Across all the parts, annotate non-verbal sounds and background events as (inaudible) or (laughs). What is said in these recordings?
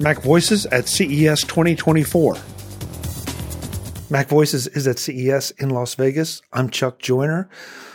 Mac Voices at CES 2024. Mac Voices is at CES in Las Vegas. I'm Chuck Joiner.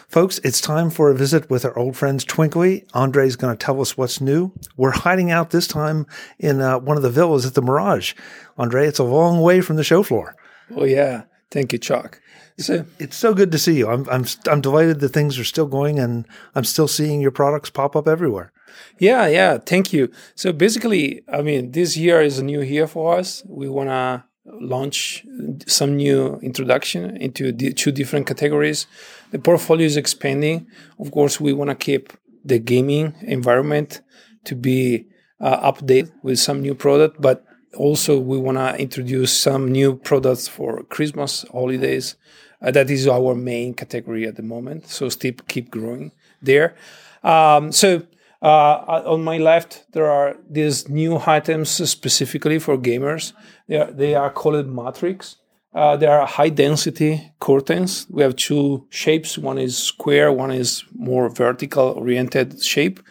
Folks, it's time for a visit with our old friends Twinkly. Andrea's going to tell us what's new. We're hiding out this time in uh, one of the villas at the Mirage. Andre, it's a long way from the show floor. Oh, yeah. Thank you, Chuck. So, it's so good to see you. I'm, I'm, I'm delighted that things are still going and I'm still seeing your products pop up everywhere. Yeah, yeah. Thank you. So basically, I mean, this year is a new year for us. We want to launch some new introduction into the two different categories. The portfolio is expanding. Of course, we want to keep the gaming environment to be uh, updated with some new product, but also we want to introduce some new products for Christmas holidays. Uh, that is our main category at the moment. So still keep growing there. Um, so uh, on my left, there are these new items specifically for gamers. They are, they are called Matrix. Uh, they are high density curtains. We have two shapes. One is square, one is more vertical oriented shape.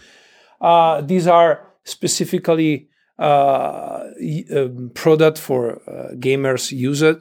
Uh, these are specifically uh, um, product for uh, gamers use it.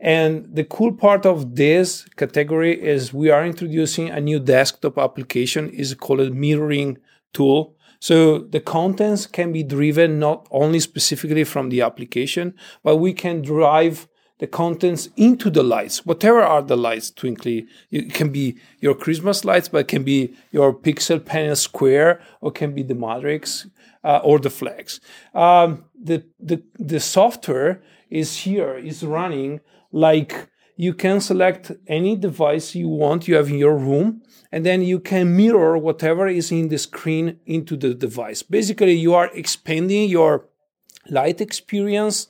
And the cool part of this category is we are introducing a new desktop application. is called mirroring tool. So the contents can be driven not only specifically from the application, but we can drive the contents into the lights, whatever are the lights twinkly. It can be your Christmas lights, but it can be your pixel panel square, or can be the matrix uh, or the flags. Um, the, the, the software is here, is running like you can select any device you want you have in your room and then you can mirror whatever is in the screen into the device. Basically, you are expanding your light experience,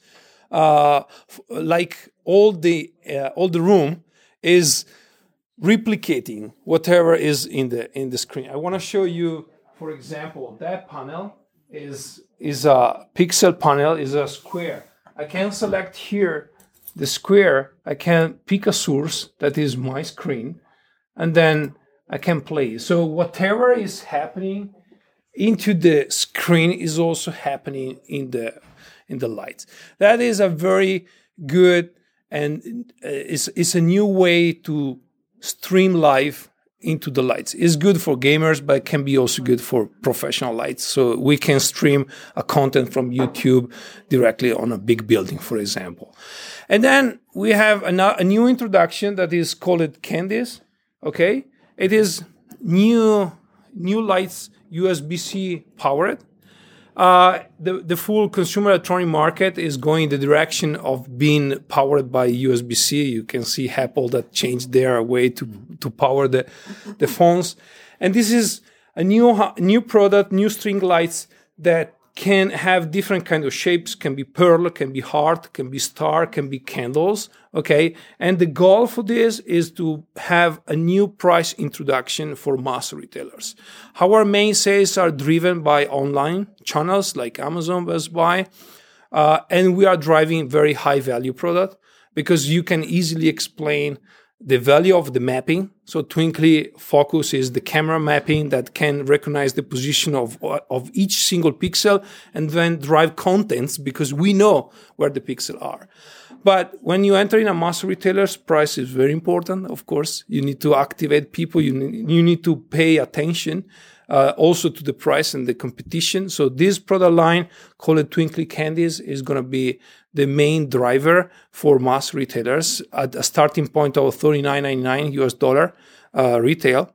uh, like all the uh, all the room is replicating whatever is in the in the screen. I want to show you, for example, that panel is is a pixel panel is a square. I can select here the square. I can pick a source that is my screen, and then I can play. So whatever is happening into the screen is also happening in the in the lights. That is a very good and uh, it's, it's a new way to stream live into the lights. It's good for gamers, but can be also good for professional lights. So we can stream a content from YouTube directly on a big building, for example. And then we have a, new introduction that is called Candies. Okay. It is new new lights USB-C powered. Uh, the the full consumer electronic market is going the direction of being powered by USB-C. You can see Apple that changed their way to to power the the phones, and this is a new new product, new string lights that can have different kind of shapes. Can be pearl can be heart can be star can be candles okay? And the goal for this is to have a new price introduction for mass retailers. Our main sales are driven by online channels like amazon best buy uh, and we are driving very high value product because you can easily explain the value of the mapping. So Twinkly Focus is the camera mapping that can recognize the position of, of each single pixel and then drive contents because we know where the pixels are. But when you enter in a mass retailer's price is very important. Of course, you need to activate people. You you need to pay attention uh, also to the price and the competition. So this product line called Twinkly Candies is going to be the main driver for mass retailers at a starting point of 39.99 US dollar uh, retail.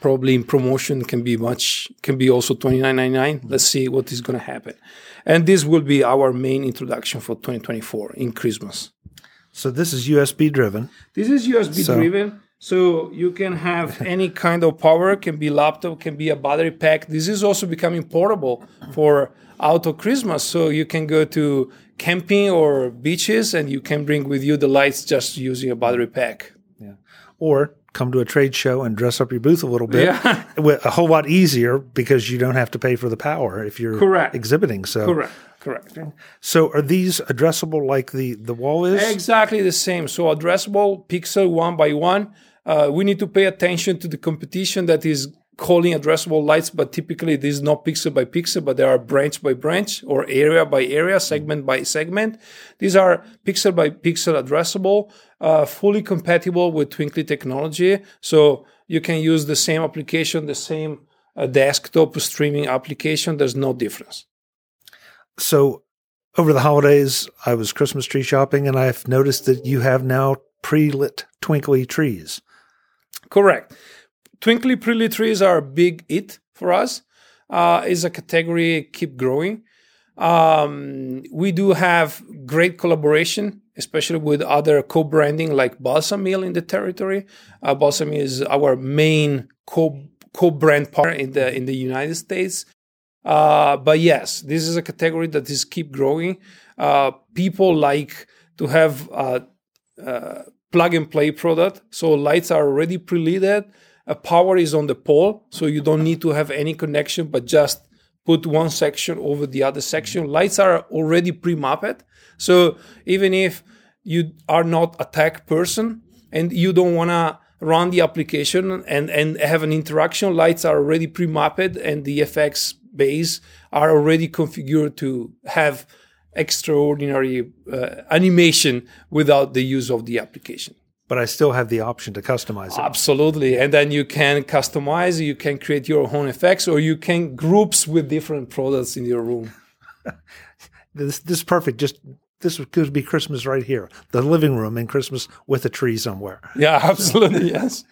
Probably in promotion can be much, can be also 29.99. Let's see what is going to happen. And this will be our main introduction for 2024 in Christmas. So this is USB driven. This is USB so. driven. So you can have (laughs) any kind of power, can be laptop, can be a battery pack. This is also becoming portable for auto Christmas. So you can go to camping or beaches and you can bring with you the lights just using a battery pack. Yeah. Or come to a trade show and dress up your booth a little bit. Yeah. (laughs) a whole lot easier because you don't have to pay for the power if you're Correct. exhibiting. So Correct. Correct. So are these addressable like the, the wall is? Exactly the same. So addressable pixel one by one uh, we need to pay attention to the competition that is calling addressable lights, but typically this is not pixel by pixel, but they are branch by branch or area by area, segment by segment. These are pixel by pixel addressable, uh, fully compatible with Twinkly technology. So you can use the same application, the same uh, desktop streaming application. There's no difference. So over the holidays, I was Christmas tree shopping and I've noticed that you have now pre lit twinkly trees. Correct. Twinkly pre-lit trees are a big hit for us. Uh, is a category keep growing. Um, we do have great collaboration, especially with other co-branding like Balsam Hill in the territory. Uh, Balsam Hill is our main co co-brand partner in the in the United States. Uh, but yes, this is a category that is keep growing. Uh, people like to have a, a plug and play product, so lights are already pre-lit. A power is on the pole, so you don't need to have any connection, but just put one section over the other section. Lights are already pre-mapped, so even if you are not a tech person and you don't want to run the application and, and have an interaction, lights are already pre-mapped and the FX base are already configured to have extraordinary uh, animation without the use of the application but I still have the option to customize it. Absolutely. And then you can customize, you can create your own effects, or you can groups with different products in your room. (laughs) this, this is perfect. Just this could be Christmas right here, the living room in Christmas with a tree somewhere. Yeah, (laughs) absolutely. yes.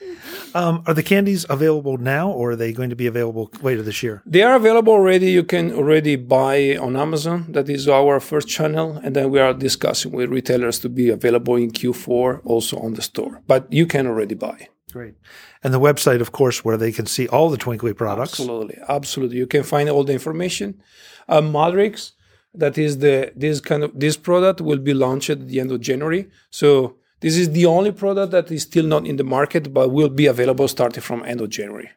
Um, are the candies available now, or are they going to be available later this year? They are available already. You can already buy on Amazon. That is our first channel, and then we are discussing with retailers to be available in Q4 also on the store. But you can already buy. Great. And the website, of course, where they can see all the Twinkly products. Absolutely, absolutely. You can find all the information. Uh, Matrix that is the this kind of this product will be launched at the end of January. So this is the only product that is still not in the market, but will be available starting from end of January.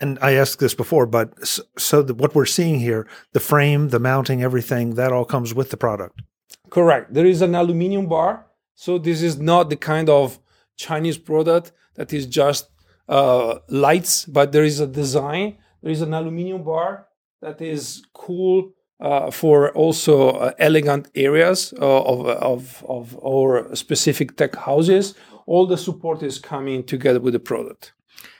And I asked this before, but so the, what we're seeing here, the frame, the mounting, everything, that all comes with the product. Correct. There is an aluminum bar. So this is not the kind of Chinese product that is just uh, lights, but there is a design. There is an aluminum bar that is cool uh, for also uh, elegant areas uh, of, of, of our specific tech houses. All the support is coming together with the product.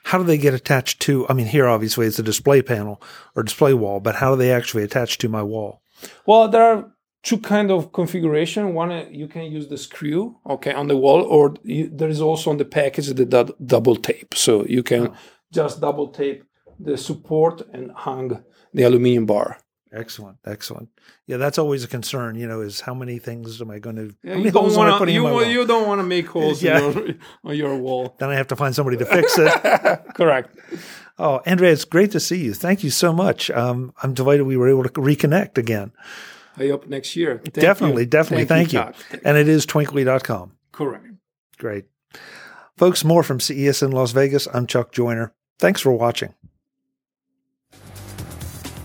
How do they get attached to? I mean, here obviously it's a display panel or display wall, but how do they actually attach to my wall? Well, there are two kind of configuration. One, uh, you can use the screw, okay, on the wall, or you, there is also on the package the double tape. So you can just double tape the support and hang the aluminum bar. Excellent, excellent. Yeah, that's always a concern. You know, is how many things am I going to? Yeah, you don't want to. You, you don't want to make (laughs) holes yeah. your, on your wall. Then I have to find somebody to fix it. (laughs) Correct. Oh, Andrea, it's great to see you. Thank you so much. Um, I'm delighted we were able to reconnect again. I hope next year. Thank definitely, you. definitely. Thank, Thank you. you. And it is twinkly.com. Correct. Great. Folks, more from CES in Las Vegas. I'm Chuck Joiner. Thanks for watching.